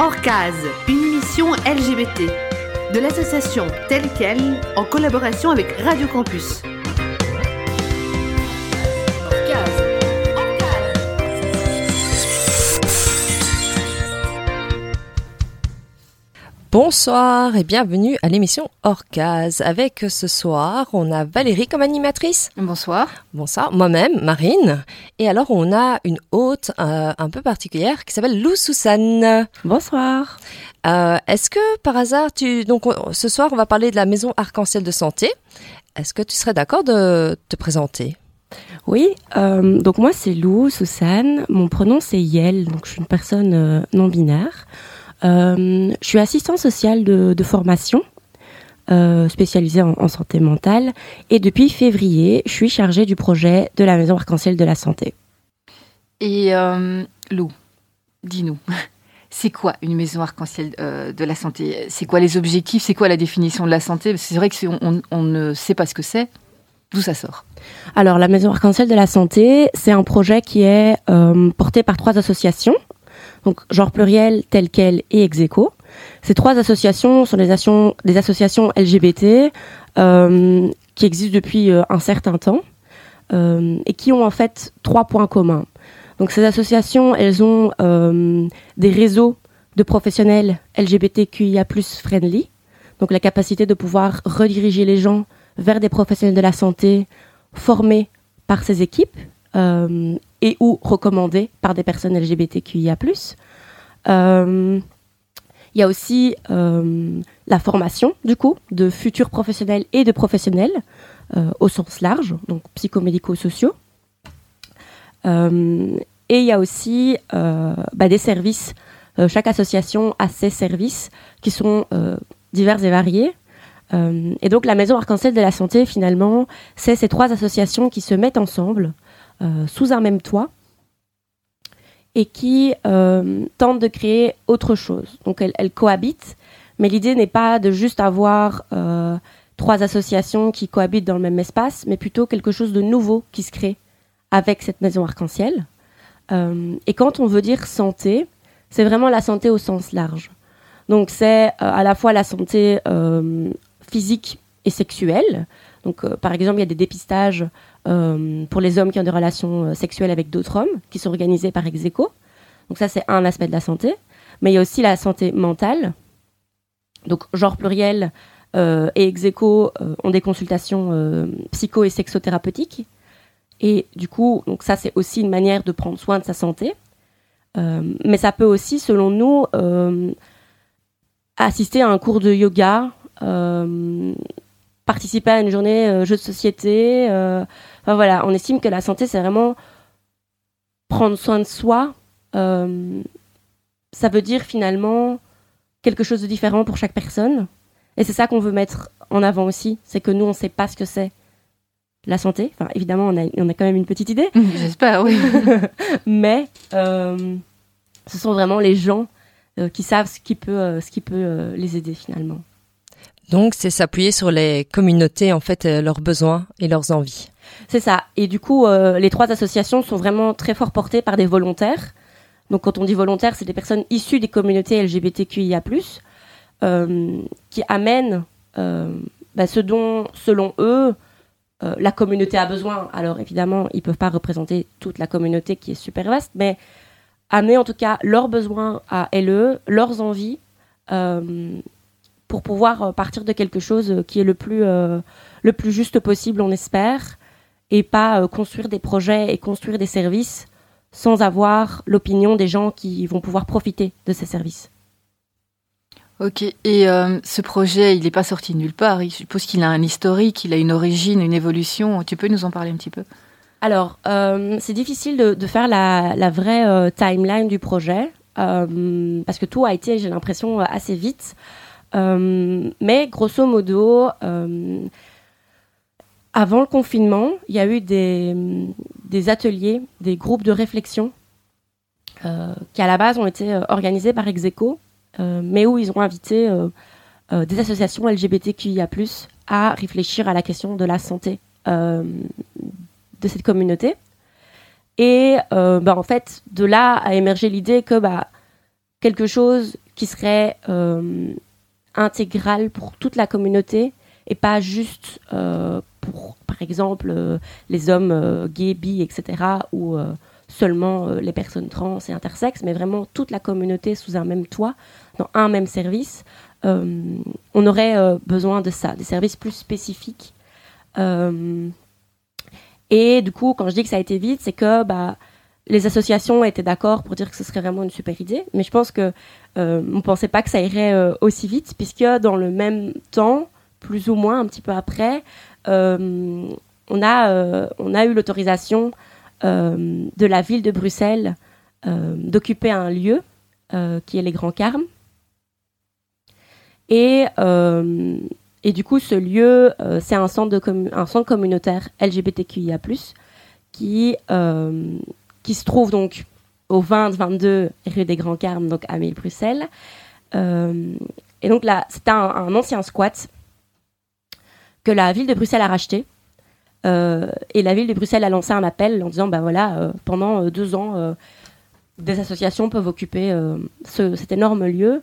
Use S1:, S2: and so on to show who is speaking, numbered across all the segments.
S1: Orcase, une émission LGBT de l'association telle quelle en collaboration avec Radio Campus.
S2: Bonsoir et bienvenue à l'émission Orcase. Avec ce soir, on a Valérie comme animatrice.
S3: Bonsoir.
S2: Bonsoir. Moi-même, Marine. Et alors, on a une hôte euh, un peu particulière qui s'appelle Lou Sousane.
S4: Bonsoir.
S2: Euh, Est-ce que par hasard, tu donc on- ce soir, on va parler de la maison arc-en-ciel de santé. Est-ce que tu serais d'accord de te présenter?
S4: Oui, euh, donc moi c'est Lou, Susanne. Mon pronom c'est Yel, donc je suis une personne euh, non binaire. Euh, je suis assistante sociale de, de formation, euh, spécialisée en, en santé mentale. Et depuis février, je suis chargée du projet de la maison arc-en-ciel de la santé.
S3: Et euh, Lou, dis-nous, c'est quoi une maison arc-en-ciel euh, de la santé? C'est quoi les objectifs? C'est quoi la définition de la santé? C'est vrai que on, on ne sait pas ce que c'est. D'où ça sort?
S4: Alors, la Maison Arc-en-Ciel de la Santé, c'est un projet qui est porté par trois associations, donc genre pluriel, tel quel et Execo. Ces trois associations sont des, associations- LGBT euh, qui existent depuis euh, un certain temps euh, et qui ont en fait trois points communs. Donc, ces associations, elles ont des réseaux de professionnels LGBTQIA+ friendly, donc la capacité de pouvoir rediriger les gens vers des professionnels de la santé formés par ces équipes et ou recommandés par des personnes LGBTQIA+. Euh, Il y a aussi euh, la formation, du coup, de futurs professionnels et de professionnels euh, au sens large, donc psychomédico-sociaux. Et il y a aussi bah, des services. Chaque association a ses services qui sont divers et variés. Et donc la Maison Arc-en-Ciel de la Santé, finalement, c'est ces trois associations qui se mettent ensemble sous un même toit et qui euh, tentent de créer autre chose. Donc elles, elles cohabitent, mais l'idée n'est pas de juste avoir euh, trois associations qui cohabitent dans le même espace, mais plutôt quelque chose de nouveau qui se crée avec cette Maison Arc-en-Ciel. Euh, et quand on veut dire santé, c'est vraiment la santé au sens large. Donc c'est euh, à la fois la santé euh, physique et sexuelle. Donc euh, par exemple, il y a des dépistages euh, pour les hommes qui ont des relations euh, sexuelles avec d'autres hommes qui sont organisés par Execo. Donc ça c'est un aspect de la santé. Mais il y a aussi la santé mentale. Donc genre pluriel euh, et Execo euh, ont des consultations psycho et sexothérapeutiques. Et du coup, donc ça c'est aussi une manière de prendre soin de sa santé. Mais ça peut aussi, selon nous, assister à un cours de yoga, participer à une journée euh, jeu de société. euh, enfin voilà, on estime que la santé, c'est vraiment prendre soin de soi. Euh, ça veut dire finalement quelque chose de différent pour chaque personne. Et c'est ça qu'on veut mettre en avant aussi, c'est que nous, on ne sait pas ce que c'est la santé. Enfin, évidemment, on a, on a quand même une petite idée,
S3: J'espère, oui.
S4: mais euh, ce sont vraiment les gens euh, qui savent ce qui peut, euh, ce qui peut les aider finalement.
S2: Donc, c'est s'appuyer sur les communautés, en fait, euh, leurs besoins et leurs envies.
S4: C'est ça. Et du coup, euh, les trois associations sont vraiment très fort portées par des volontaires. Donc, quand on dit volontaires, c'est des personnes issues des communautés LGBTQIA+, euh, qui amènent bah, ce dont, selon eux, la communauté a besoin. Alors, évidemment, ils peuvent pas représenter toute la communauté qui est super vaste, mais amener en tout cas leurs besoins à LE, leurs envies, pour pouvoir euh, partir de quelque chose euh, qui est le plus, euh, le plus juste possible, on espère, et pas construire des projets et construire des services sans avoir l'opinion des gens qui vont pouvoir profiter de ces services.
S3: Ok, et euh, ce projet, il n'est pas sorti de nulle part. Je suppose qu'il a un historique, il a une origine, une évolution. Tu peux nous en parler un petit peu?
S4: Alors, euh, c'est difficile de, de faire la, la vraie euh, timeline du projet, parce que tout a été, j'ai l'impression, assez vite. Euh, mais grosso modo, euh, avant le confinement, il y a eu des, ateliers, des groupes de réflexion euh, qui, à la base, ont été organisés par Execo, mais où ils ont invité des associations LGBTQIA+, à réfléchir à la question de la santé de cette communauté. Et bah, en fait, de là a émergé l'idée que bah, quelque chose qui serait intégrale pour toute la communauté et pas juste pour, par exemple, les hommes gays, bi, etc., ou seulement les personnes trans et intersexes, mais vraiment toute la communauté sous un même toit, dans un même service. on aurait besoin de ça, des services plus spécifiques euh, et du coup, quand je dis que ça a été vite, c'est que bah, les associations étaient d'accord pour dire que ce serait vraiment une super idée, mais je pense que euh, on pensait pas que ça irait euh, aussi vite, puisque dans le même temps, plus ou moins un petit peu après, euh, on a on a eu l'autorisation de la ville de Bruxelles d'occuper un lieu qui est les Grands Carmes. Et du coup, ce lieu, euh, c'est un, centre un centre communautaire LGBTQIA+, qui, euh, qui se trouve donc au 20-22 rue des Grands Carmes, donc à Mille-Bruxelles. Euh, et donc là, c'est un, ancien squat que la ville de Bruxelles a racheté. et la ville de Bruxelles a lancé un appel en disant, ben voilà, pendant deux ans, des associations peuvent occuper cet énorme lieu.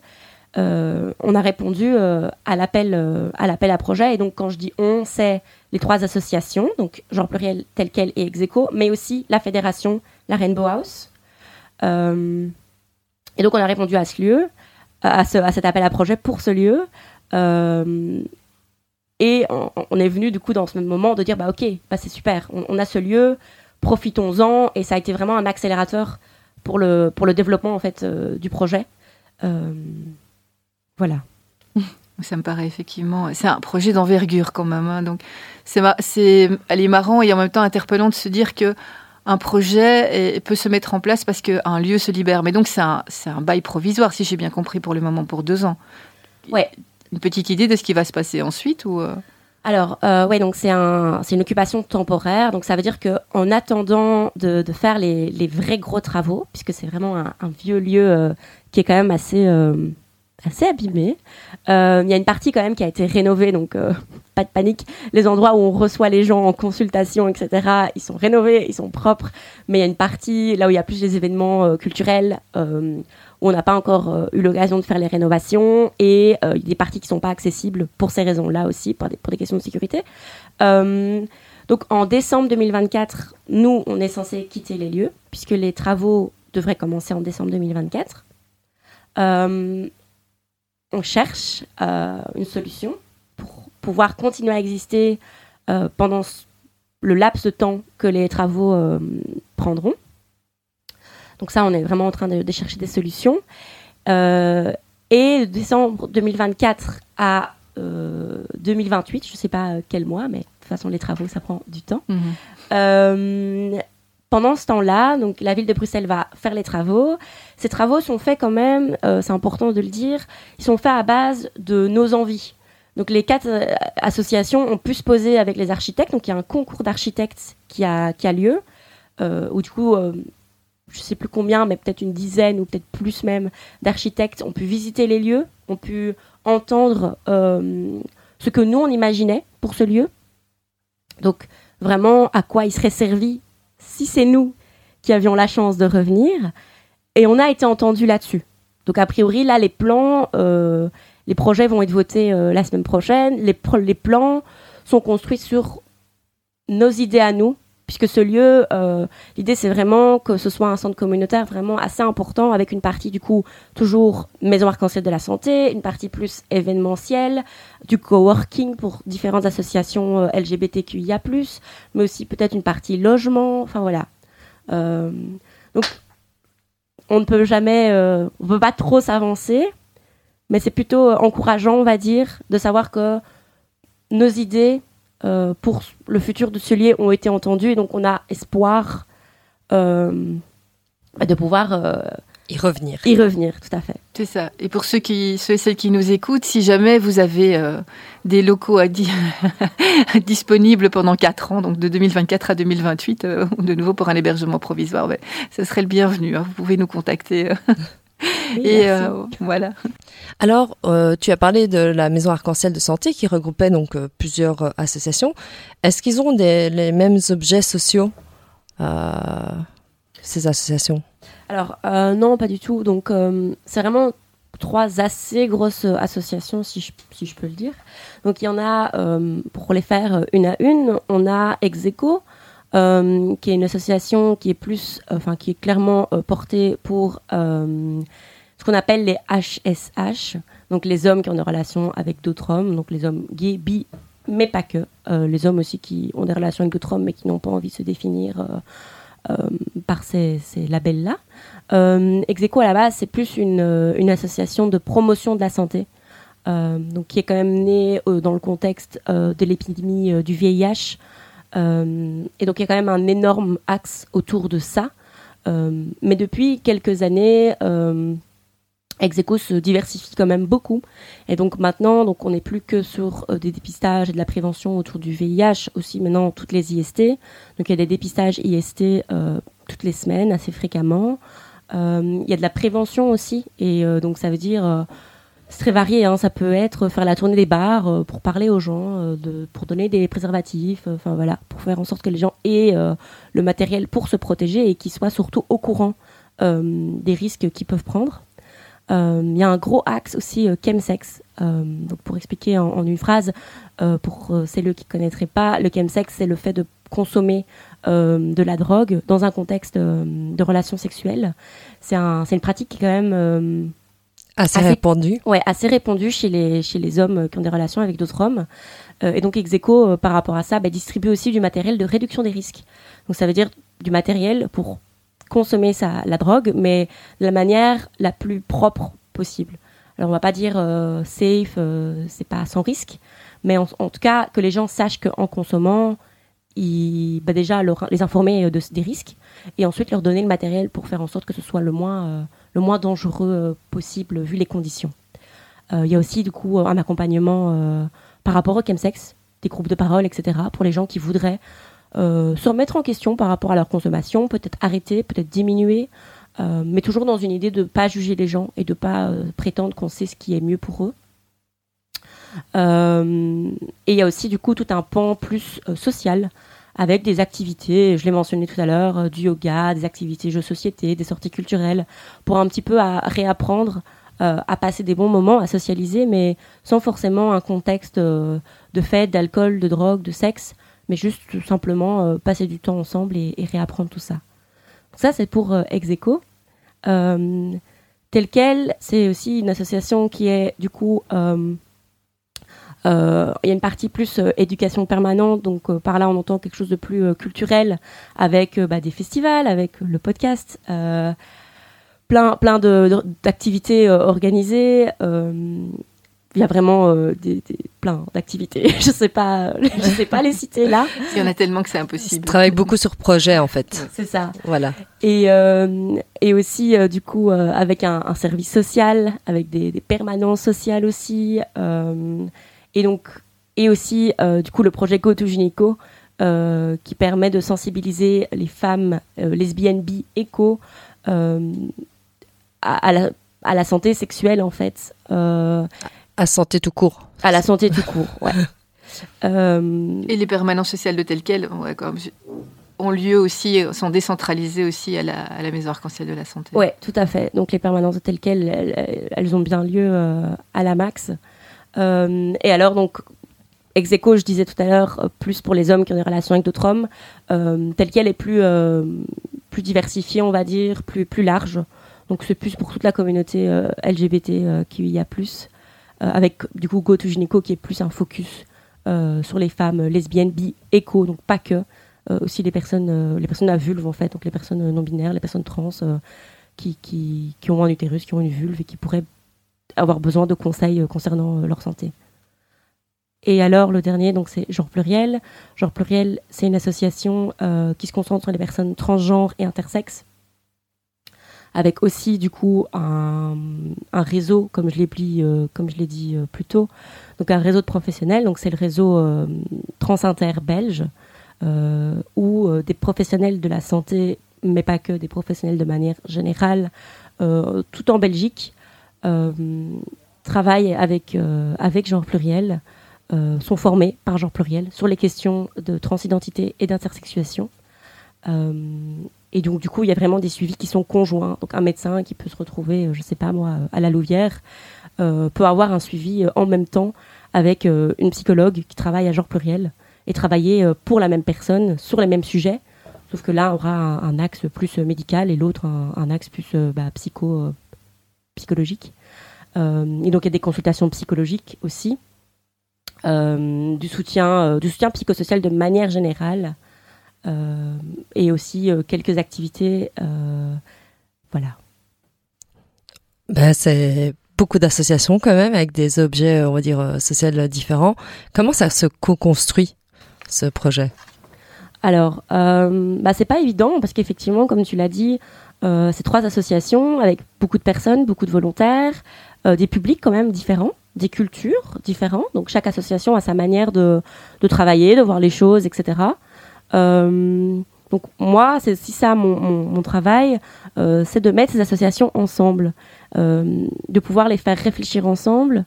S4: Euh, on a répondu euh, à l'appel euh, à l'appel à projet. Et donc, quand je dis on, c'est les trois associations, donc genre pluriel tel quel et Execo, mais aussi la fédération, la Rainbow House. et donc, on a répondu à ce lieu, à, ce, à cet appel à projet pour ce lieu. et on, est venu du coup dans ce même moment de dire bah ok, bah, c'est super, on, a ce lieu, profitons-en. Et ça a été vraiment un accélérateur pour le pour le développement en fait du projet. Voilà.
S3: Ça me paraît effectivement, c'est un projet d'envergure quand même. Hein. donc c'est, c'est, elle est marrant et en même temps interpellant de se dire que un projet peut se mettre en place parce qu'un lieu se libère. Mais donc c'est un, bail provisoire, si j'ai bien compris, pour le moment, pour deux ans.
S4: Ouais.
S3: Une petite idée de ce qui va se passer ensuite ou euh?
S4: Alors, euh, ouais, donc c'est un, une occupation temporaire. Donc ça veut dire que en attendant de, de faire les, les, vrais gros travaux, puisque c'est vraiment un, vieux lieu euh, qui est quand même assez assez abîmé. Euh, il y a une partie quand même qui a été rénovée, donc euh, pas de panique. Les endroits où on reçoit les gens en consultation, etc., ils sont rénovés, ils sont propres. Mais il y a une partie là où il y a plus des événements euh, culturels où on n'a pas encore eu l'occasion de faire les rénovations et des parties qui sont pas accessibles pour ces raisons-là aussi, pour des questions de sécurité. donc en décembre 2024, nous, on est censé quitter les lieux puisque les travaux devraient commencer en décembre 2024. On cherche euh, une solution pour pouvoir continuer à exister euh, pendant le laps de temps que les travaux euh, prendront. Donc ça, on est vraiment en train de, chercher des solutions. et de décembre 2024 à 2028, je ne sais pas quel mois, mais de toute façon, les travaux, ça prend du temps. Mhm pendant ce temps-là, donc la ville de Bruxelles va faire les travaux. Ces travaux sont faits quand même, euh, c'est important de le dire, ils sont faits à base de nos envies. Donc les quatre euh, associations ont pu se poser avec les architectes. Donc il y a un concours d'architectes qui a, qui a lieu, euh, où du coup, je ne sais plus combien, mais peut-être une dizaine ou peut-être plus même d'architectes ont pu visiter les lieux, ont pu entendre ce que nous on imaginait pour ce lieu. Donc vraiment à quoi il serait servi si c'est nous qui avions la chance de revenir, et on a été entendu là-dessus. Donc a priori, là, les plans, euh, les projets vont être votés euh, la semaine prochaine. Les, les, plans sont construits sur nos idées à nous, puisque ce lieu, euh, l'idée c'est vraiment que ce soit un centre communautaire vraiment assez important, avec une partie du coup toujours maison arc-en-ciel de la santé, une partie plus événementielle, du coworking pour différentes associations euh, LGBTQIA+, mais aussi peut-être une partie logement, enfin voilà. Euh, donc on ne peut jamais, on peut pas trop s'avancer, mais c'est plutôt encourageant, on va dire, de savoir que nos idées pour le futur de ce lieu ont été entendus et donc on a espoir euh, de pouvoir
S2: euh, y revenir.
S4: Y revenir, tout à fait.
S3: C'est ça. Et pour ceux, qui, ceux et celles qui nous écoutent, si jamais vous avez des locaux à disponibles pendant 4 ans, donc de 2024 à 2028, de nouveau pour un hébergement provisoire, ouais, ce serait le bienvenu. Hein. Vous pouvez nous contacter.
S4: et euh,
S3: voilà.
S2: Alors, euh, tu as parlé de la maison arc-en-ciel de santé qui regroupait donc euh, plusieurs associations. Est-ce qu'ils ont les mêmes objets sociaux, ces associations?
S4: Alors non, pas du tout. Donc c'est vraiment trois assez grosses associations, si je, si je peux le dire. Donc il y en a, pour les faire une à une, on a Execo, euh, qui est une association qui est plus, enfin qui est clairement portée pour ce qu'on appelle les HSH, donc les hommes qui ont des relations avec d'autres hommes, donc les hommes gays, bi, mais pas que, les hommes aussi qui ont des relations avec d'autres hommes mais qui n'ont pas envie de se définir euh, par ces, labels-là. Euh, Execo, à la base, c'est plus une, euh, une, association de promotion de la santé, donc qui est quand même née dans le contexte de l'épidémie du VIH. Et donc, il y a quand même un énorme axe autour de ça. mais depuis quelques années, Execo se diversifie quand même beaucoup. Et donc maintenant, donc on n'est plus que sur euh, des dépistages et de la prévention autour du VIH, aussi maintenant toutes les IST. Donc il y a des dépistages IST euh, toutes les semaines, assez fréquemment. Euh, il y a de la prévention aussi. Et donc ça veut dire, c'est très varié. Hein. ça peut être faire la tournée des bars pour parler aux gens, de, pour donner des préservatifs, pour faire en sorte que les gens aient le matériel pour se protéger et qu'ils soient surtout au courant des risques qu'ils peuvent prendre. Euh, il y a un gros axe aussi euh, chemsex. Euh, donc pour expliquer en, une phrase, pour celles qui ne connaîtraient pas, le chemsex, c'est le fait de consommer de la drogue dans un contexte de relations sexuelles. C'est un, une pratique qui est quand même
S2: assez, répandue.
S4: Ouais, assez répandue chez les, chez les hommes qui ont des relations avec d'autres hommes. et donc Execo, par rapport à ça, bah, distribue aussi du matériel de réduction des risques. Donc ça veut dire du matériel pour consommer sa, la drogue, mais de la manière la plus propre possible. Alors on va pas dire euh, safe, euh, c'est pas sans risque, mais en, tout cas que les gens sachent qu'en consommant, ils, bah déjà les informer de, des risques et ensuite leur donner le matériel pour faire en sorte que ce soit le moins, euh, le moins dangereux possible vu les conditions. Il y a aussi du coup un accompagnement par rapport au chemsex, des groupes de parole, etc. pour les gens qui voudraient euh, se remettre en question par rapport à leur consommation, peut-être arrêter, peut-être diminuer, euh, mais toujours dans une idée de ne pas juger les gens et de ne pas euh, prétendre qu'on sait ce qui est mieux pour eux. et il y a aussi du coup tout un pan plus social avec des activités, je l'ai mentionné tout à l'heure, du yoga, des activités jeux société, des sorties culturelles, pour un petit peu à réapprendre à passer des bons moments, à socialiser, mais sans forcément un contexte de fête, d'alcool, de drogue, de sexe, mais juste tout simplement euh, passer du temps ensemble et, réapprendre tout ça. ça, c'est pour euh, Execo. Euh, tel quel, c'est aussi une association qui est du coup il y a une partie plus éducation permanente, donc par là on entend quelque chose de plus culturel avec bah, des festivals, avec le podcast, plein plein d'activités organisées il y a vraiment euh, des, plein d'activités. je sais pas, je sais pas les citer là.
S3: Il y en a tellement que c'est impossible.
S2: Tu travailles beaucoup sur projet en fait.
S4: C'est ça.
S2: Voilà.
S4: Et euh, et aussi euh, du coup avec un, un, service social, avec des, des permanences sociales aussi, et donc et aussi du coup le projet Go to Gynéco. qui permet de sensibiliser les femmes lesbiennes, bi, éco à, à, la, à la santé sexuelle en fait.
S2: À santé tout court.
S4: À la santé tout court, ouais.
S3: Euh, Et les permanences sociales de tel quel ouais, comme, ont lieu aussi, sont décentralisées aussi à la, à la Maison Arc-en-Ciel de la Santé.
S4: Oui, tout à fait. Donc les permanences de tel quel, elles, ont bien lieu euh, à la Max. Euh, et alors, donc, ex je disais tout à l'heure, plus pour les hommes qui ont des relations avec d'autres hommes, tel quel est plus, plus diversifié, on va dire, plus, plus large. Donc c'est plus pour toute la communauté LGBT qu'il y a plus. Euh, avec du coup Go to Gynéco qui est plus un focus euh, sur les femmes lesbiennes, bi, éco, donc pas que, euh, aussi les personnes, les personnes à vulve en fait, donc les personnes non binaires, les personnes trans qui, qui, qui, ont un utérus, qui ont une vulve et qui pourraient avoir besoin de conseils concernant leur santé. Et alors, le dernier, donc c'est Genre Pluriel. Genre Pluriel, c'est une association qui se concentre sur les personnes transgenres et intersexes avec aussi du coup un, réseau, comme je l'ai dit, euh, euh, plus tôt, donc un réseau de professionnels. Donc c'est le réseau euh, Transinter belge, où des professionnels de la santé, mais pas que, des professionnels de manière générale, tout en Belgique, travaillent avec avec Genre Pluriel. sont formés par Genre Pluriel sur les questions de transidentité et d'intersexuation. et donc, du coup, il y a vraiment des suivis qui sont conjoints. Donc, un médecin qui peut se retrouver, je ne sais pas moi, à la Louvière, peut avoir un suivi en même temps avec une psychologue qui travaille à genre pluriel et travailler pour la même personne sur les mêmes sujets. Sauf que là, on aura un, axe plus médical et l'autre un, axe plus bah, psycho, psychologique. et donc, il y a des consultations psychologiques aussi. Euh, du soutien, euh, du soutien psychosocial de manière générale, euh, et aussi quelques activités, voilà.
S2: Ben, c'est beaucoup d'associations quand même avec des objets, on va dire, sociaux différents. Comment ça se co-construit ce projet?
S4: Alors, euh, bah, c'est pas évident parce qu'effectivement, comme tu l'as dit, euh, c'est trois associations avec beaucoup de personnes, beaucoup de volontaires, des publics quand même différents des cultures différentes. Donc chaque association a sa manière de, travailler, de voir les choses, etc. Euh, donc moi, c'est si ça mon, travail, euh, c'est de mettre ces associations ensemble, euh, de pouvoir les faire réfléchir ensemble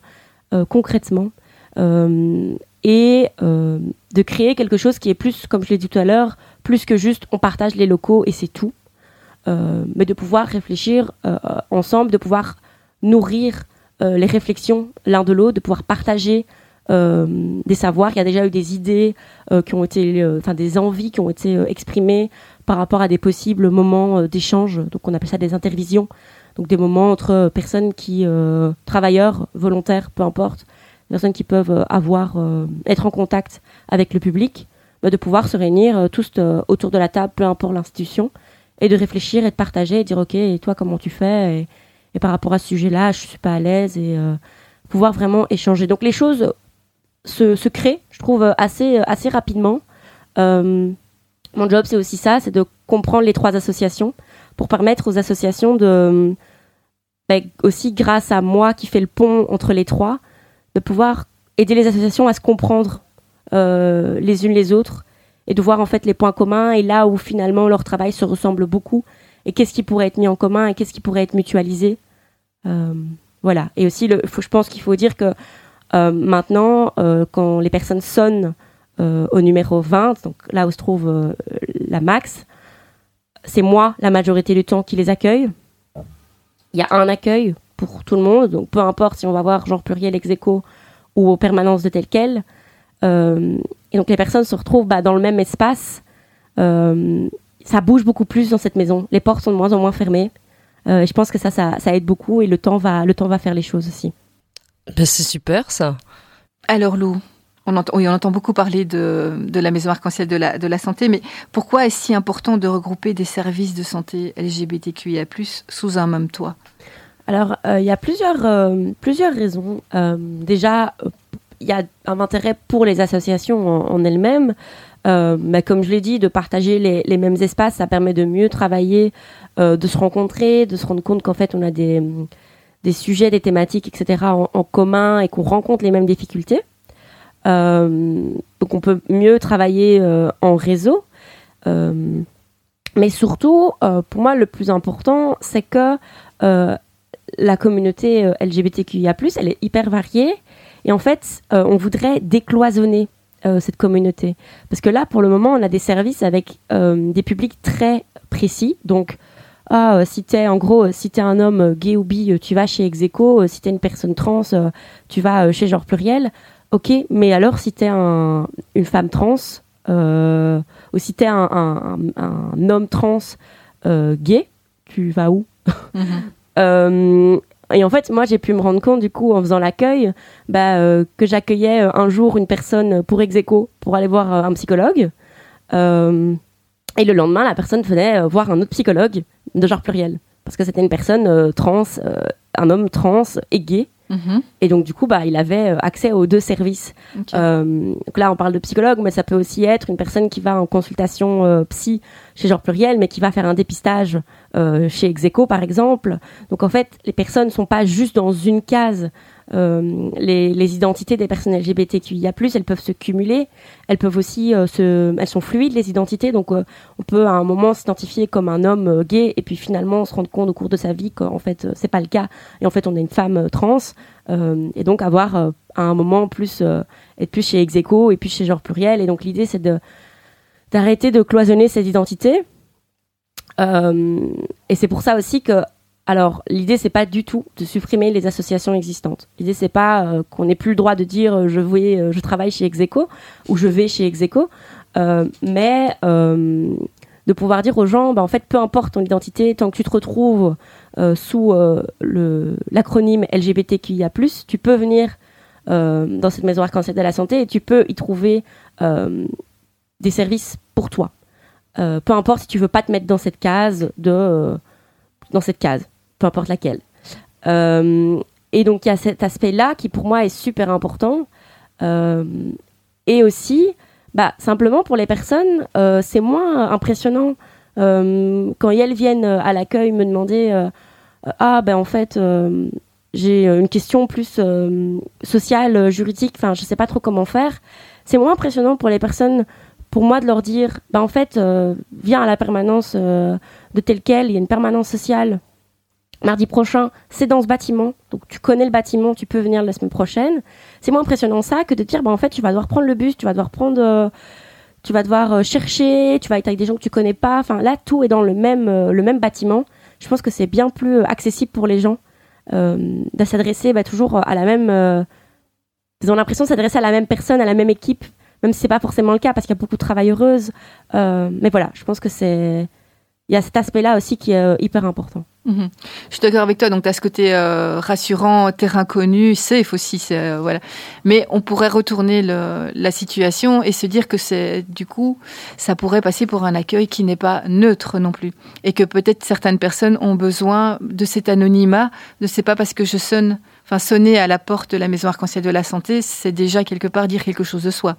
S4: concrètement et de créer quelque chose qui est plus, comme je l'ai dit tout à l'heure, plus que juste on partage les locaux et c'est tout, mais de pouvoir réfléchir ensemble, de pouvoir nourrir euh, les réflexions l'un de l'autre, de pouvoir partager euh, des savoirs. Il y a déjà eu des idées euh, qui ont été, enfin des envies qui ont été exprimées par rapport à des possibles moments d'échange. Donc on appelle ça des intervisions. Donc des moments entre personnes qui, travailleurs, volontaires, peu importe, personnes qui peuvent avoir, être en contact avec le public, bah, de pouvoir se réunir tous autour de la table, peu importe l'institution, et de réfléchir et de partager et de dire ok, et toi comment tu fais et par rapport à ce sujet-là, je suis pas à l'aise et euh, pouvoir vraiment échanger. Donc les choses se, se créent, je trouve, assez, assez rapidement. Euh, mon job, c'est aussi ça, c'est de comprendre les trois associations pour permettre aux associations de, ben, aussi grâce à moi qui fais le pont entre les trois, de pouvoir aider les associations à se comprendre euh, les unes les autres et de voir en fait les points communs et là où finalement leur travail se ressemble beaucoup et qu'est-ce qui pourrait être mis en commun et qu'est-ce qui pourrait être mutualisé. Euh, voilà. Et aussi, le, faut, je pense qu'il faut dire que euh, maintenant, euh, quand les personnes sonnent au numéro 20, donc là où se trouve la max, c'est moi la majorité du temps qui les accueille. Il y a un accueil pour tout le monde, donc peu importe si on va voir genre pluriel ex ou aux permanences de tel quel. Et donc les personnes se retrouvent bah, dans le même espace ça bouge beaucoup plus dans cette maison. Les portes sont de moins en moins fermées. Euh, je pense que ça, ça, aide beaucoup et le temps va, le temps va faire les choses aussi.
S2: Ben, c'est super ça.
S3: Alors Lou, on entend, on entend beaucoup parler de, de la maison arc-en-ciel de la, de la santé, mais pourquoi est-ce si important de regrouper des services de santé LGBTQIA+ sous un même toit?
S4: Alors, euh, il y a plusieurs, euh, plusieurs raisons. déjà, il y a un intérêt pour les associations en elles-mêmes. Euh, mais comme je l'ai dit, de partager les, mêmes espaces, ça permet de mieux travailler, euh, de se rencontrer, de se rendre compte qu'en fait on a des, des sujets, des thématiques, etc. en, commun et qu'on rencontre les mêmes difficultés. Euh, donc on peut mieux travailler en réseau. Mais surtout, pour moi, le plus important, c'est que la communauté LGBTQIA+, elle est hyper variée. Et en fait, on voudrait décloisonner euh, cette communauté. Parce que là, pour le moment, on a des services avec euh, des publics très précis. Donc, ah, euh, si t'es en gros, si t'es un homme gay ou bi, tu vas chez Execo. si t'es une personne trans, tu vas chez Genre Pluriel. Ok, mais alors si t'es un, une femme trans, ou si t'es un, un, un, homme trans gay, tu vas où? Mm-hmm. Et en fait, moi, j'ai pu me rendre compte, du coup, en faisant l'accueil, bah, euh, que j'accueillais euh, un jour une personne pour Execo pour aller voir euh, un psychologue. et le lendemain, la personne venait voir un autre psychologue de genre pluriel. Parce que c'était une personne trans, un homme trans et gay. Et donc, du coup, bah, il avait accès aux deux services. donc là, on parle de psychologue, mais ça peut aussi être une personne qui va en consultation psy chez Genre Pluriel, mais qui va faire un dépistage euh, chez Execo par exemple. Donc en fait, les personnes ne sont pas juste dans une case. Euh, les, identités des personnes LGBTQIA+, elles peuvent se cumuler, elles peuvent aussi euh, se, elles sont fluides les identités, donc on peut à un moment s'identifier comme un homme gay et puis finalement se rendre compte au cours de sa vie qu'en fait c'est pas le cas. Et en fait on est une femme trans. Et donc avoir à un moment plus être plus chez Execo et puis chez genre pluriel. Et donc l'idée c'est de d'arrêter de cloisonner ces identités. Et c'est pour ça aussi que alors, l'idée, c'est pas du tout de supprimer les associations existantes. L'idée, c'est pas euh, qu'on n'ait plus le droit de dire euh, je, vais, euh, je travaille chez Execo ou je vais chez Execo, mais de pouvoir dire aux gens, bah, en fait, peu importe ton identité, tant que tu te retrouves sous l'acronyme LGBTQIA+, tu peux venir dans cette maison arc-en-ciel de la santé et tu peux y trouver des services pour toi. peu importe si tu veux pas te mettre dans cette case de dans cette case peu importe laquelle. Euh, et donc il y a cet aspect-là qui pour moi est super important. Euh, et aussi, bah, simplement pour les personnes, euh, c'est moins impressionnant quand elles viennent à l'accueil me demander Ah, ben en fait, j'ai une question plus sociale, juridique, enfin, je sais pas trop comment faire. C'est moins impressionnant pour les personnes pour moi de leur dire, bah, en fait, viens à la permanence de tel quel, il y a une permanence sociale Mardi prochain, c'est dans ce bâtiment. Donc tu connais le bâtiment, tu peux venir la semaine prochaine. C'est moins impressionnant ça que de dire bah en fait tu vas devoir prendre le bus, tu vas devoir prendre euh, tu vas devoir euh, chercher, tu vas être avec des gens que tu connais pas. Enfin là tout est dans le même euh, le même bâtiment. Je pense que c'est bien plus accessible pour les gens de s'adresser bah, toujours à la même ils ont l'impression de s'adresser à la même personne, à la même équipe, même si c'est pas forcément le cas parce qu'il y a beaucoup de travailleuses. mais voilà, je pense que c'est il y a cet aspect-là aussi qui est hyper important.
S3: Mhm. Je suis d'accord avec toi. Donc, tu as ce côté euh, rassurant, terrain connu, safe aussi. Euh, voilà. Mais on pourrait retourner la situation et se dire que c'est du coup, ça pourrait passer pour un accueil qui n'est pas neutre non plus. Et que peut-être certaines personnes ont besoin de cet anonymat. Ne sais pas parce que je sonne, enfin, sonner à la porte de la maison arc-en-ciel de la santé, c'est déjà quelque part dire quelque chose de soi.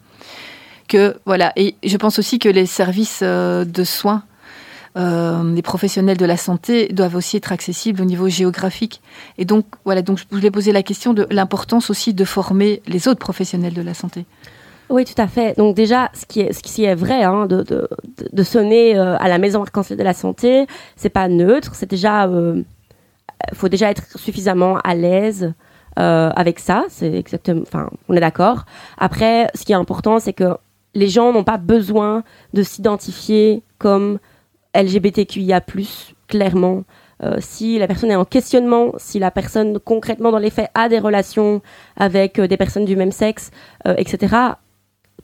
S3: Que, voilà. Et je pense aussi que les services euh, de soins euh, les professionnels de la santé doivent aussi être accessibles au niveau géographique. Et donc, voilà, donc je voulais poser la question de l'importance aussi de former les autres professionnels de la santé.
S4: Oui, tout à fait. Donc déjà, ce qui est, vrai, hein, de, sonner euh, à la maison arc-en-ciel de la santé, c'est pas neutre. C'est déjà, euh, faut déjà être suffisamment à l'aise euh, avec ça. C'est exactement, enfin, on est d'accord. Après, ce qui est important, c'est que les gens n'ont pas besoin de s'identifier comme LGBTQIA+, clairement. Euh, si la personne est en questionnement, si la personne concrètement dans les faits a des relations avec euh, des personnes du même sexe, euh, etc.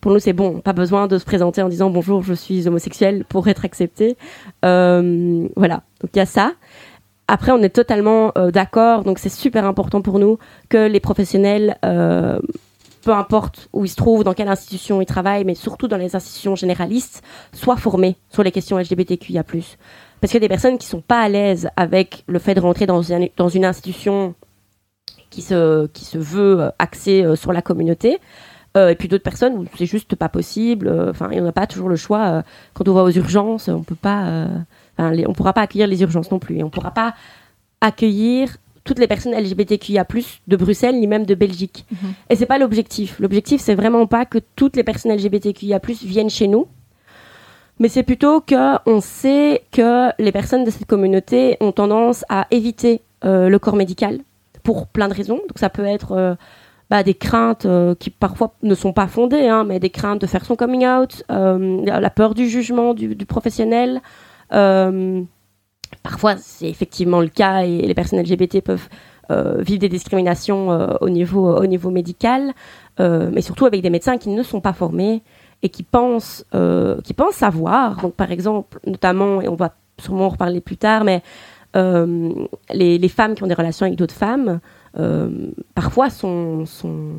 S4: Pour nous, c'est bon, pas besoin de se présenter en disant bonjour, je suis homosexuel pour être accepté. voilà, donc il y a ça. Après, on est totalement d'accord, donc c'est super important pour nous que les professionnels peu importe où ils se trouvent, dans quelle institution ils travaillent, mais surtout dans les institutions généralistes, soient formés sur les questions LGBTQIA+. Parce qu'il y a des personnes qui sont pas à l'aise avec le fait de rentrer dans une, institution qui se, qui se veut euh, axée euh, sur la communauté. Euh, et puis d'autres personnes où c'est juste pas possible. Enfin, il n'y a pas toujours le choix. quand on va aux urgences, on peut pas. On pourra pas accueillir les urgences non plus. Et on pourra pas accueillir toutes les personnes LGBTQIA+ de Bruxelles ni même de Belgique. Mhm. Et c'est pas l'objectif. L'objectif c'est vraiment pas que toutes les personnes LGBTQIA+ viennent chez nous. Mais c'est plutôt que on sait que les personnes de cette communauté ont tendance à éviter euh, le corps médical pour plein de raisons. Donc ça peut être euh, bah, des craintes euh, qui parfois ne sont pas fondées, hein, mais des craintes de faire son coming out, la peur du jugement du, du professionnel. Parfois, c'est effectivement le cas et les personnes LGBT peuvent euh, vivre des discriminations euh, au, niveau, au niveau médical, euh, mais surtout avec des médecins qui ne sont pas formés et qui pensent, qui pensent savoir. Donc, par exemple, notamment, et on va sûrement en reparler plus tard, mais les, les, femmes qui ont des relations avec d'autres femmes, parfois sont, sont,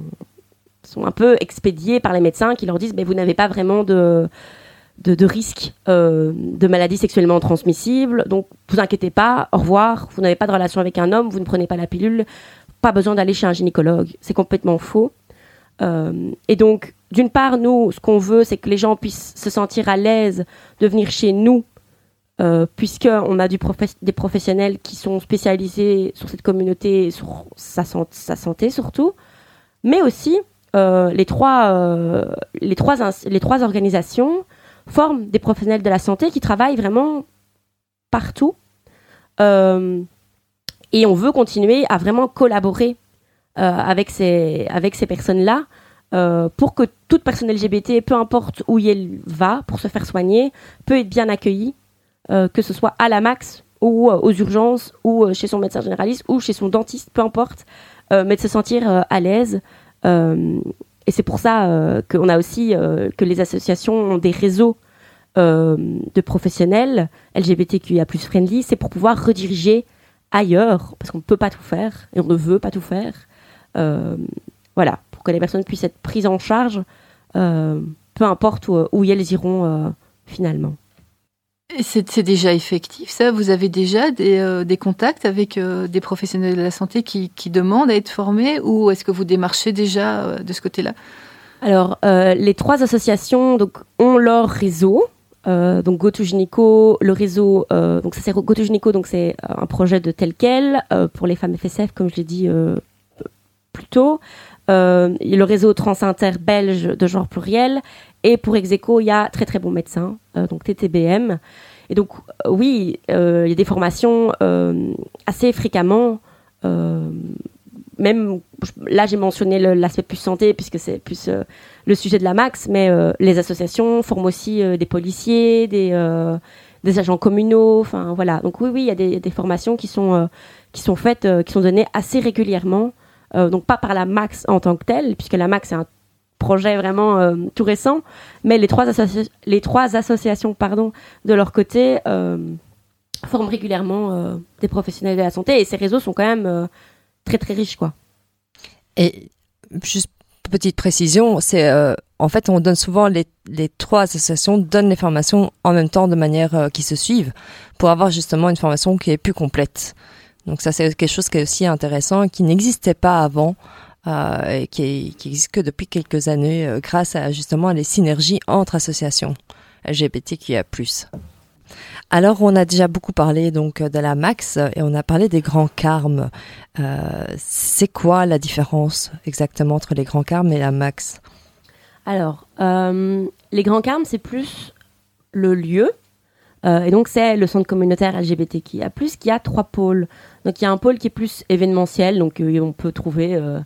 S4: sont, un peu expédiées par les médecins qui leur disent mais vous n'avez pas vraiment de de, risques euh, de maladies sexuellement transmissibles. Donc, vous inquiétez pas, au revoir, vous n'avez pas de relation avec un homme, vous ne prenez pas la pilule, pas besoin d'aller chez un gynécologue. C'est complètement faux. Euh, et donc, d'une part, nous, ce qu'on veut, c'est que les gens puissent se sentir à l'aise de venir chez nous, euh, puisqu'on a des professionnels qui sont spécialisés sur cette communauté, sur sa, sa santé surtout, mais aussi les, trois, les, trois les trois organisations forme des professionnels de la santé qui travaillent vraiment partout. Euh, et on veut continuer à vraiment collaborer euh, avec ces, personnes-là euh, pour que toute personne LGBT, peu importe où elle va pour se faire soigner, peut être bien accueillie que ce soit à la max ou aux urgences ou chez son médecin généraliste ou chez son dentiste, peu importe, mais de se sentir à l'aise. Et c'est pour ça qu'on a aussi que les associations ont des réseaux de professionnels LGBTQIA+ friendly, c'est pour pouvoir rediriger ailleurs, parce qu'on ne peut pas tout faire et on ne veut pas tout faire. voilà, pour que les personnes puissent être prises en charge euh, peu importe où, elles iront euh, finalement.
S3: C'est déjà effectif, ça? Vous avez déjà des, euh, contacts avec des professionnels de la santé qui, demandent à être formés ou est-ce que vous démarchez déjà de ce côté-là?
S4: Alors, les trois associations ont leur réseau. donc GoToGynéco, le réseau, donc ça c'est donc c'est un projet de tel quel pour les femmes FSF, comme je l'ai dit plus tôt. Euh, le réseau Transinter belge de genre pluriel. Et pour Execo, il y a très très bons médecins, euh, donc TTBM. Et donc, euh, oui, il y a des formations assez fréquemment. même là, j'ai mentionné l'aspect plus santé, puisque c'est plus le sujet de la Max, mais les associations forment aussi des policiers, des, des agents communaux. Enfin, voilà. Donc, oui, oui, il y a des, des formations qui sont, qui sont faites, qui sont données assez régulièrement. Euh, donc pas par la Max en tant que telle, puisque la Max est un projet vraiment euh, tout récent, mais les trois, les trois associations pardon, de leur côté euh, forment régulièrement des professionnels de la santé et ces réseaux sont quand même très très riches. Quoi.
S2: Et juste petite précision, c'est en fait on donne souvent les, les, trois associations donnent les formations en même temps de manière qui se suivent pour avoir justement une formation qui est plus complète. Donc ça, c'est quelque chose qui est aussi intéressant, qui n'existait pas avant. Euh, et qui, existe que depuis quelques années euh, grâce à justement les synergies entre associations LGBTQIA+. Alors, on a déjà beaucoup parlé donc de la Max et on a parlé des grands carmes. Euh, c'est quoi la différence exactement entre les grands carmes et la Max?
S4: Alors, euh, les grands carmes, c'est plus le lieu. Euh, et donc, c'est le centre communautaire LGBTQIA+, qui a trois pôles. Donc il y a un pôle qui est plus événementiel, donc euh, on peut trouver euh,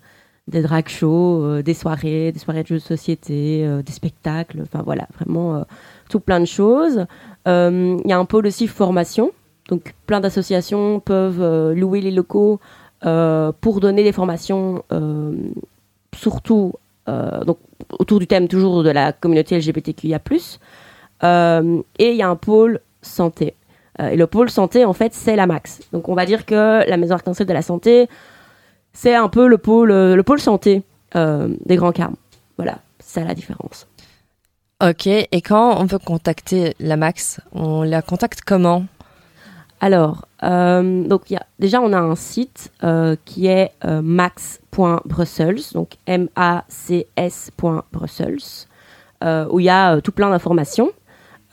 S4: des drag shows, euh, des soirées, des soirées de jeux de société, des spectacles, enfin voilà, vraiment tout plein de choses. Il y a un pôle aussi formation, donc plein d'associations peuvent louer les locaux pour donner des formations, surtout donc autour du thème toujours de la communauté LGBTQIA+. et il y a un pôle santé. Euh, et le pôle santé, en fait, c'est la max. Donc on va dire que la maison arc-en-ciel de la santé, c'est un peu le pôle, euh, le pôle santé euh, des grands carmes. Voilà, c'est la différence.
S2: Ok, et quand on veut contacter la Max, on la contacte comment?
S4: Alors, donc y a, déjà on a un site qui est max.brussels, donc M-A-C-S.brussels, où il y a tout plein d'informations.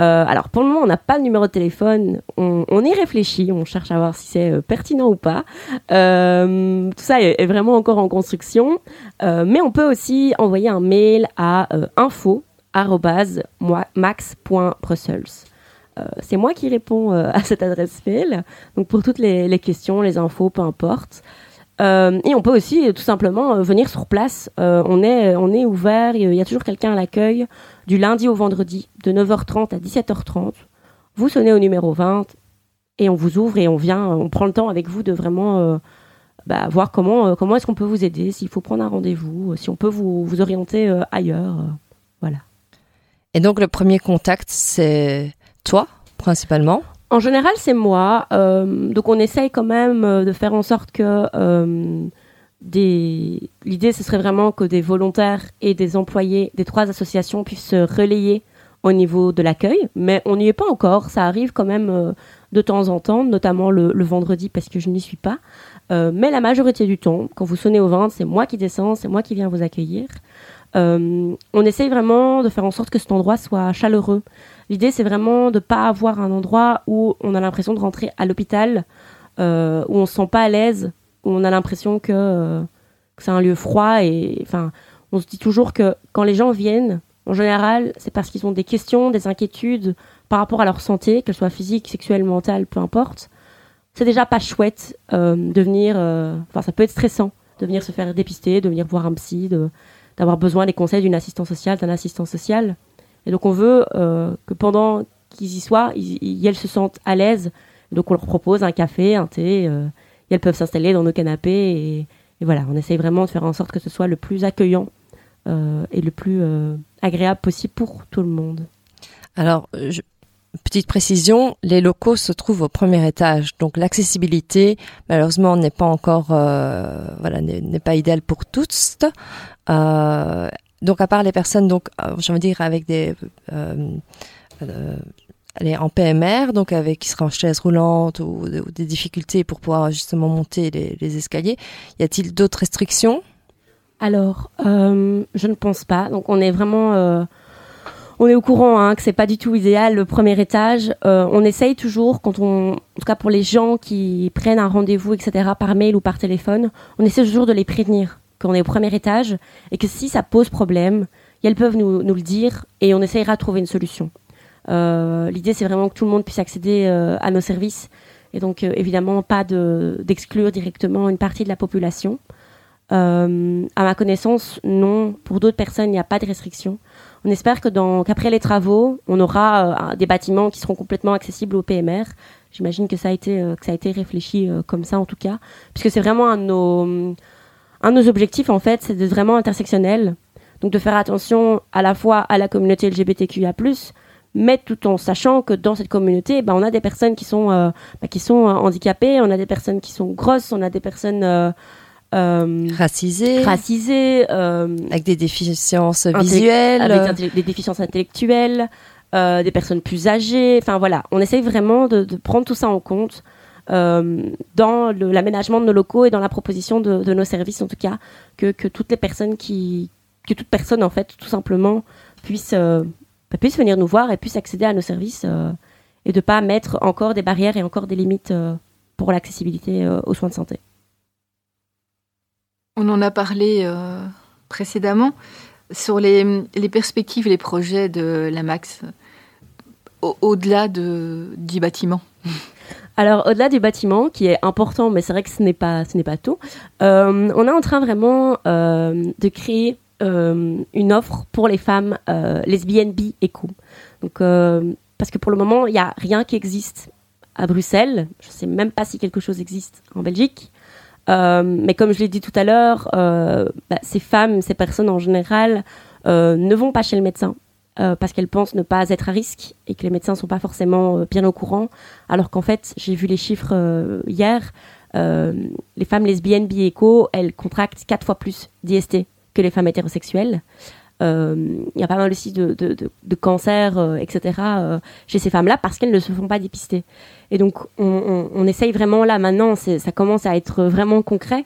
S4: Euh, alors pour le moment, on n'a pas de numéro de téléphone. On, y réfléchit, on cherche à voir si c'est euh, pertinent ou pas. Euh, tout ça est, vraiment encore en construction, mais on peut aussi envoyer un mail à info@max.brussels. c'est moi qui réponds à cette adresse mail. Donc pour toutes les, les questions, les infos, peu importe. Et on peut aussi tout simplement venir sur place. on est on est ouvert. Il y a toujours quelqu'un à l'accueil du lundi au vendredi, de 9h30 à 17h30. Vous sonnez au numéro 20 et on vous ouvre et on vient, on prend le temps avec vous de vraiment euh, bah, voir comment, euh, comment est-ce qu'on peut vous aider, s'il faut prendre un rendez-vous, euh, si on peut vous, vous orienter ailleurs. voilà.
S2: Et donc le premier contact, c'est toi, principalement?
S4: En général, c'est moi. donc on essaye quand même de faire en sorte que des... l'idée ce serait vraiment que des volontaires et des employés des trois associations puissent se relayer au niveau de l'accueil, mais on n'y est pas encore. Ça arrive quand même euh, de temps en temps, notamment le, vendredi parce que je n'y suis pas. Euh, mais la majorité du temps, quand vous sonnez au ventre, c'est moi qui descends, c'est moi qui viens vous accueillir. Euh, on essaye vraiment de faire en sorte que cet endroit soit chaleureux. L'idée, c'est vraiment de ne pas avoir un endroit où on a l'impression de rentrer à l'hôpital, où on se sent pas à l'aise, on a l'impression que, c'est un lieu froid et enfin on se dit toujours que quand les gens viennent en général c'est parce qu'ils ont des questions des inquiétudes par rapport à leur santé qu'elle soit physique sexuelle mentale peu importe c'est déjà pas chouette euh, de venir euh, enfin ça peut être stressant de venir se faire dépister de venir voir un psy d'avoir besoin des conseils d'une assistante sociale d'un assistant social et donc on veut euh, que pendant qu'ils y soient, ils, elles se sentent à l'aise. Donc on leur propose un café, un thé, et elles peuvent s'installer dans nos canapés et, voilà, on essaye vraiment de faire en sorte que ce soit le plus accueillant et le plus agréable possible pour tout le monde.
S2: Alors, Petite précision, les locaux se trouvent au premier étage, donc l'accessibilité malheureusement n'est pas encore, euh, voilà, n'est pas idéale pour tous. Euh, donc à part les personnes, donc euh, envie de dire avec des en PMR, donc avec qui sera en chaise roulante ou, des difficultés pour pouvoir justement monter les, escaliers. Y a-t-il d'autres restrictions?
S4: Alors, je ne pense pas. Donc on est vraiment on est au courant hein, que c'est pas du tout idéal le premier étage. Euh, on essaye toujours, quand on, en tout cas pour les gens qui prennent un rendez-vous, etc., par mail ou par téléphone, on essaie toujours de les prévenir qu'on est au premier étage et que si ça pose problème, elles peuvent nous, le dire et on essayera de trouver une solution. Euh, l'idée, c'est vraiment que tout le monde puisse accéder euh, à nos services et donc évidemment pas d'exclure directement une partie de la population. à ma connaissance, non. Pour d'autres personnes, il n'y a pas de restriction. On espère que qu'après les travaux, on aura euh, des bâtiments qui seront complètement accessibles au PMR. J'imagine que ça a été, euh, que ça a été réfléchi euh, comme ça en tout cas, puisque c'est vraiment un de nos, un de nos objectifs en fait, c'est d'être vraiment intersectionnel. Donc de faire attention à la fois à la communauté LGBTQIA+, mais tout en sachant que dans cette communauté, ben, on a des personnes qui sont, ben, qui sont handicapées, on a des personnes qui sont grosses, on a des personnes
S2: euh, racisés,
S4: euh,
S2: avec des déficiences visuelles,
S4: avec des déficiences intellectuelles, euh, des personnes plus âgées. Enfin voilà, on essaye vraiment de, prendre tout ça en compte dans l'aménagement de nos locaux et dans la proposition de, nos services, en tout cas, que, toutes les personnes qui, que toute personne en fait, tout simplement, puisse, puisse venir nous voir et puisse accéder à nos services et de pas mettre encore des barrières et encore des limites pour l'accessibilité aux soins de santé.
S3: On en a parlé euh, précédemment sur les, perspectives et les projets de la Max au-delà de, du bâtiment.
S4: Alors, au-delà du bâtiment, qui est important, mais c'est vrai que ce n'est pas, ce n'est pas tout, euh, on est en train vraiment euh, de créer une offre pour les femmes lesbiennes, bi et co. Donc, parce que pour le moment, il n'y a rien qui existe à Bruxelles. Je ne sais même pas si quelque chose existe en Belgique. Euh, mais comme je l'ai dit tout à l'heure, euh, bah, ces femmes, ces personnes en général, euh, ne vont pas chez le médecin parce qu'elles pensent ne pas être à risque et que les médecins ne sont pas forcément bien au courant. Alors qu'en fait, j'ai vu les chiffres hier, les femmes lesbiennes, bi elles contractent quatre fois plus d'IST que les femmes hétérosexuelles. Il y a pas mal aussi de, de, de, cancers, etc., chez ces femmes-là parce qu'elles ne se font pas dépister. Et donc, on, essaye vraiment là maintenant, ça commence à être vraiment concret,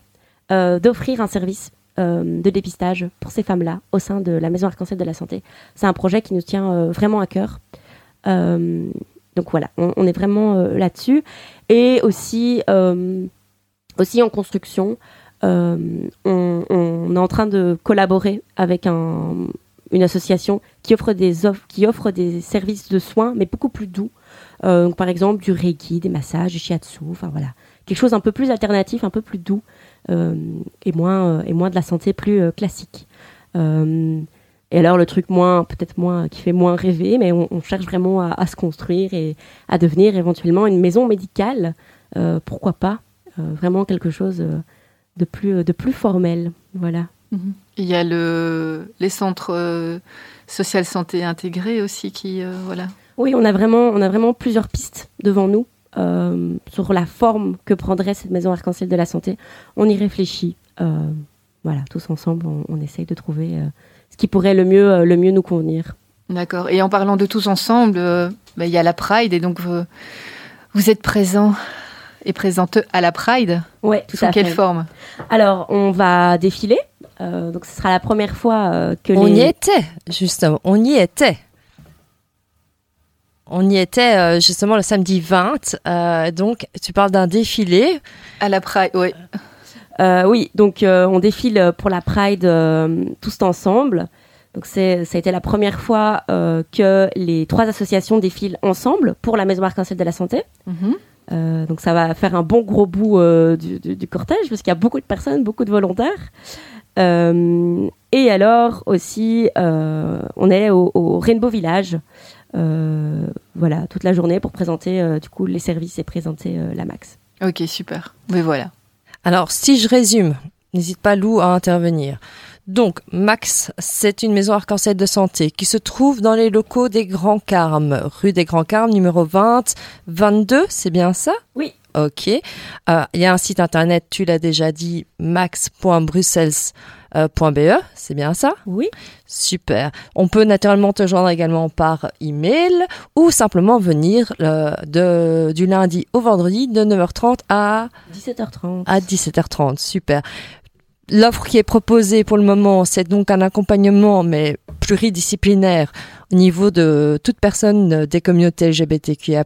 S4: euh, d'offrir un service euh, de dépistage pour ces femmes-là au sein de la Maison Arc-en-Ciel de la Santé. C'est un projet qui nous tient euh, vraiment à cœur. donc voilà, on, est vraiment là-dessus. Et aussi, aussi en construction, on, est en train de collaborer avec une association qui offre des offres, qui offre des services de soins, mais beaucoup plus doux euh, par exemple, du reiki, des massages, du shiatsu, enfin voilà. Quelque chose un peu plus alternatif, un peu plus doux euh, et, moins, euh, et moins de la santé plus classique. et alors, le truc moins, peut-être moins, qui fait moins rêver, mais on, cherche vraiment à, se construire et à devenir éventuellement une maison médicale. pourquoi pas Vraiment quelque chose de plus, de plus formel. Voilà.
S3: Mhm. Il y a le, les centres social santé intégrés aussi qui, voilà.
S4: Oui, on a vraiment, on a vraiment plusieurs pistes devant nous euh, sur la forme que prendrait cette maison arc-en-ciel de la santé. On y réfléchit. Euh, voilà, tous ensemble, on, essaye de trouver euh, ce qui pourrait le mieux, le mieux nous convenir.
S3: D'accord. Et en parlant de tous ensemble, bah, il y a la Pride et donc vous êtes présents et présente à la Pride?
S4: Oui, tout Sous
S3: quelle forme?
S4: Alors, on va défiler. donc, ce sera la première fois que
S2: on y était, justement. On y était. On y était euh, justement le samedi 20. Euh, donc, tu parles d'un défilé.
S3: À la Pride, oui.
S4: Euh, oui, donc on défile pour la Pride tous ensemble. Donc, ça a été la première fois que les trois associations défilent ensemble pour la Maison Arc-en-Ciel de la Santé. Mhm. donc, ça va faire un bon gros bout du, cortège parce qu'il y a beaucoup de personnes, beaucoup de volontaires. et alors aussi, on est au, au Rainbow Village. Voilà, toute la journée pour présenter du coup les services et présenter la Max.
S3: Ok, super. Mais voilà.
S2: Alors, si je résume, n'hésite pas Lou à intervenir. Donc, Max, c'est une maison arc-en-ciel de santé qui se trouve dans les locaux des Grands Carmes, rue des Grands Carmes, numéro 20, 22, c'est bien ça?
S4: Oui.
S2: Ok. Euh, il y a un site internet, tu l'as déjà dit, max.bruxelles.be, c'est bien ça?
S4: Oui.
S2: Super. On peut naturellement te joindre également par email ou simplement venir euh, de, du lundi au vendredi de 9h30 à
S4: 17h30.
S2: À 17h30, super. L'offre qui est proposée pour le moment, c'est donc un accompagnement, mais pluridisciplinaire au niveau de toute personne des communautés LGBTQIA+,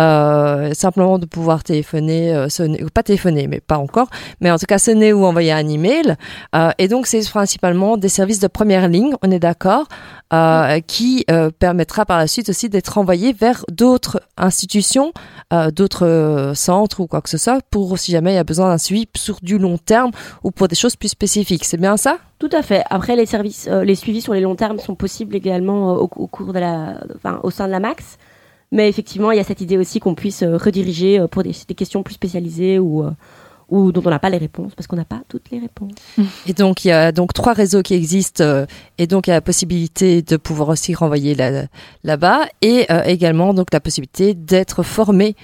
S2: euh, simplement de pouvoir téléphoner, euh, sonner, pas téléphoner, mais pas encore, mais en tout cas sonner ou envoyer un email. Euh, et donc c'est principalement des services de première ligne, on est d'accord, euh, qui euh, permettra par la suite aussi d'être envoyé vers d'autres institutions, d'autres centres ou quoi que ce soit, pour si jamais il y a besoin d'un suivi sur du long terme ou pour des choses plus spécifiques. C'est bien ça?
S4: Tout à fait. Après les services, les suivis sur les longs termes sont possibles également au, au cours de la, enfin, au sein de la Max. Mais effectivement, il y a cette idée aussi qu'on puisse euh, rediriger euh, pour des, questions plus spécialisées ou, euh, ou dont on n'a pas les réponses, parce qu'on n'a pas toutes les réponses.
S2: Et donc, il y a donc trois réseaux qui existent, et donc il y a la possibilité de pouvoir aussi renvoyer là-bas, et également donc la possibilité d'être formé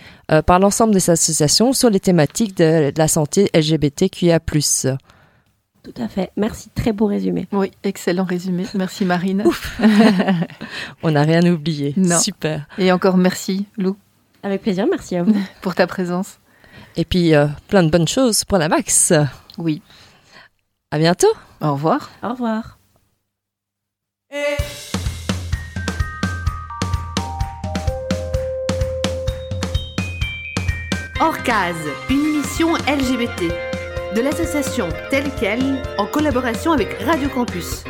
S2: par l'ensemble des associations sur les thématiques de la santé LGBTQIA+.
S4: Tout à fait. Merci, très beau résumé.
S3: Oui, excellent résumé. Merci Marine.
S2: On n'a rien oublié. Non. Super.
S3: Et encore merci Lou.
S4: Avec plaisir, merci à vous.
S3: pour ta présence.
S2: Et puis euh, plein de bonnes choses pour la Max.
S3: Oui.
S2: À bientôt.
S3: Au revoir.
S4: Au revoir.
S1: Case, une émission LGBT de l'association telle qu'elle en collaboration avec Radio Campus.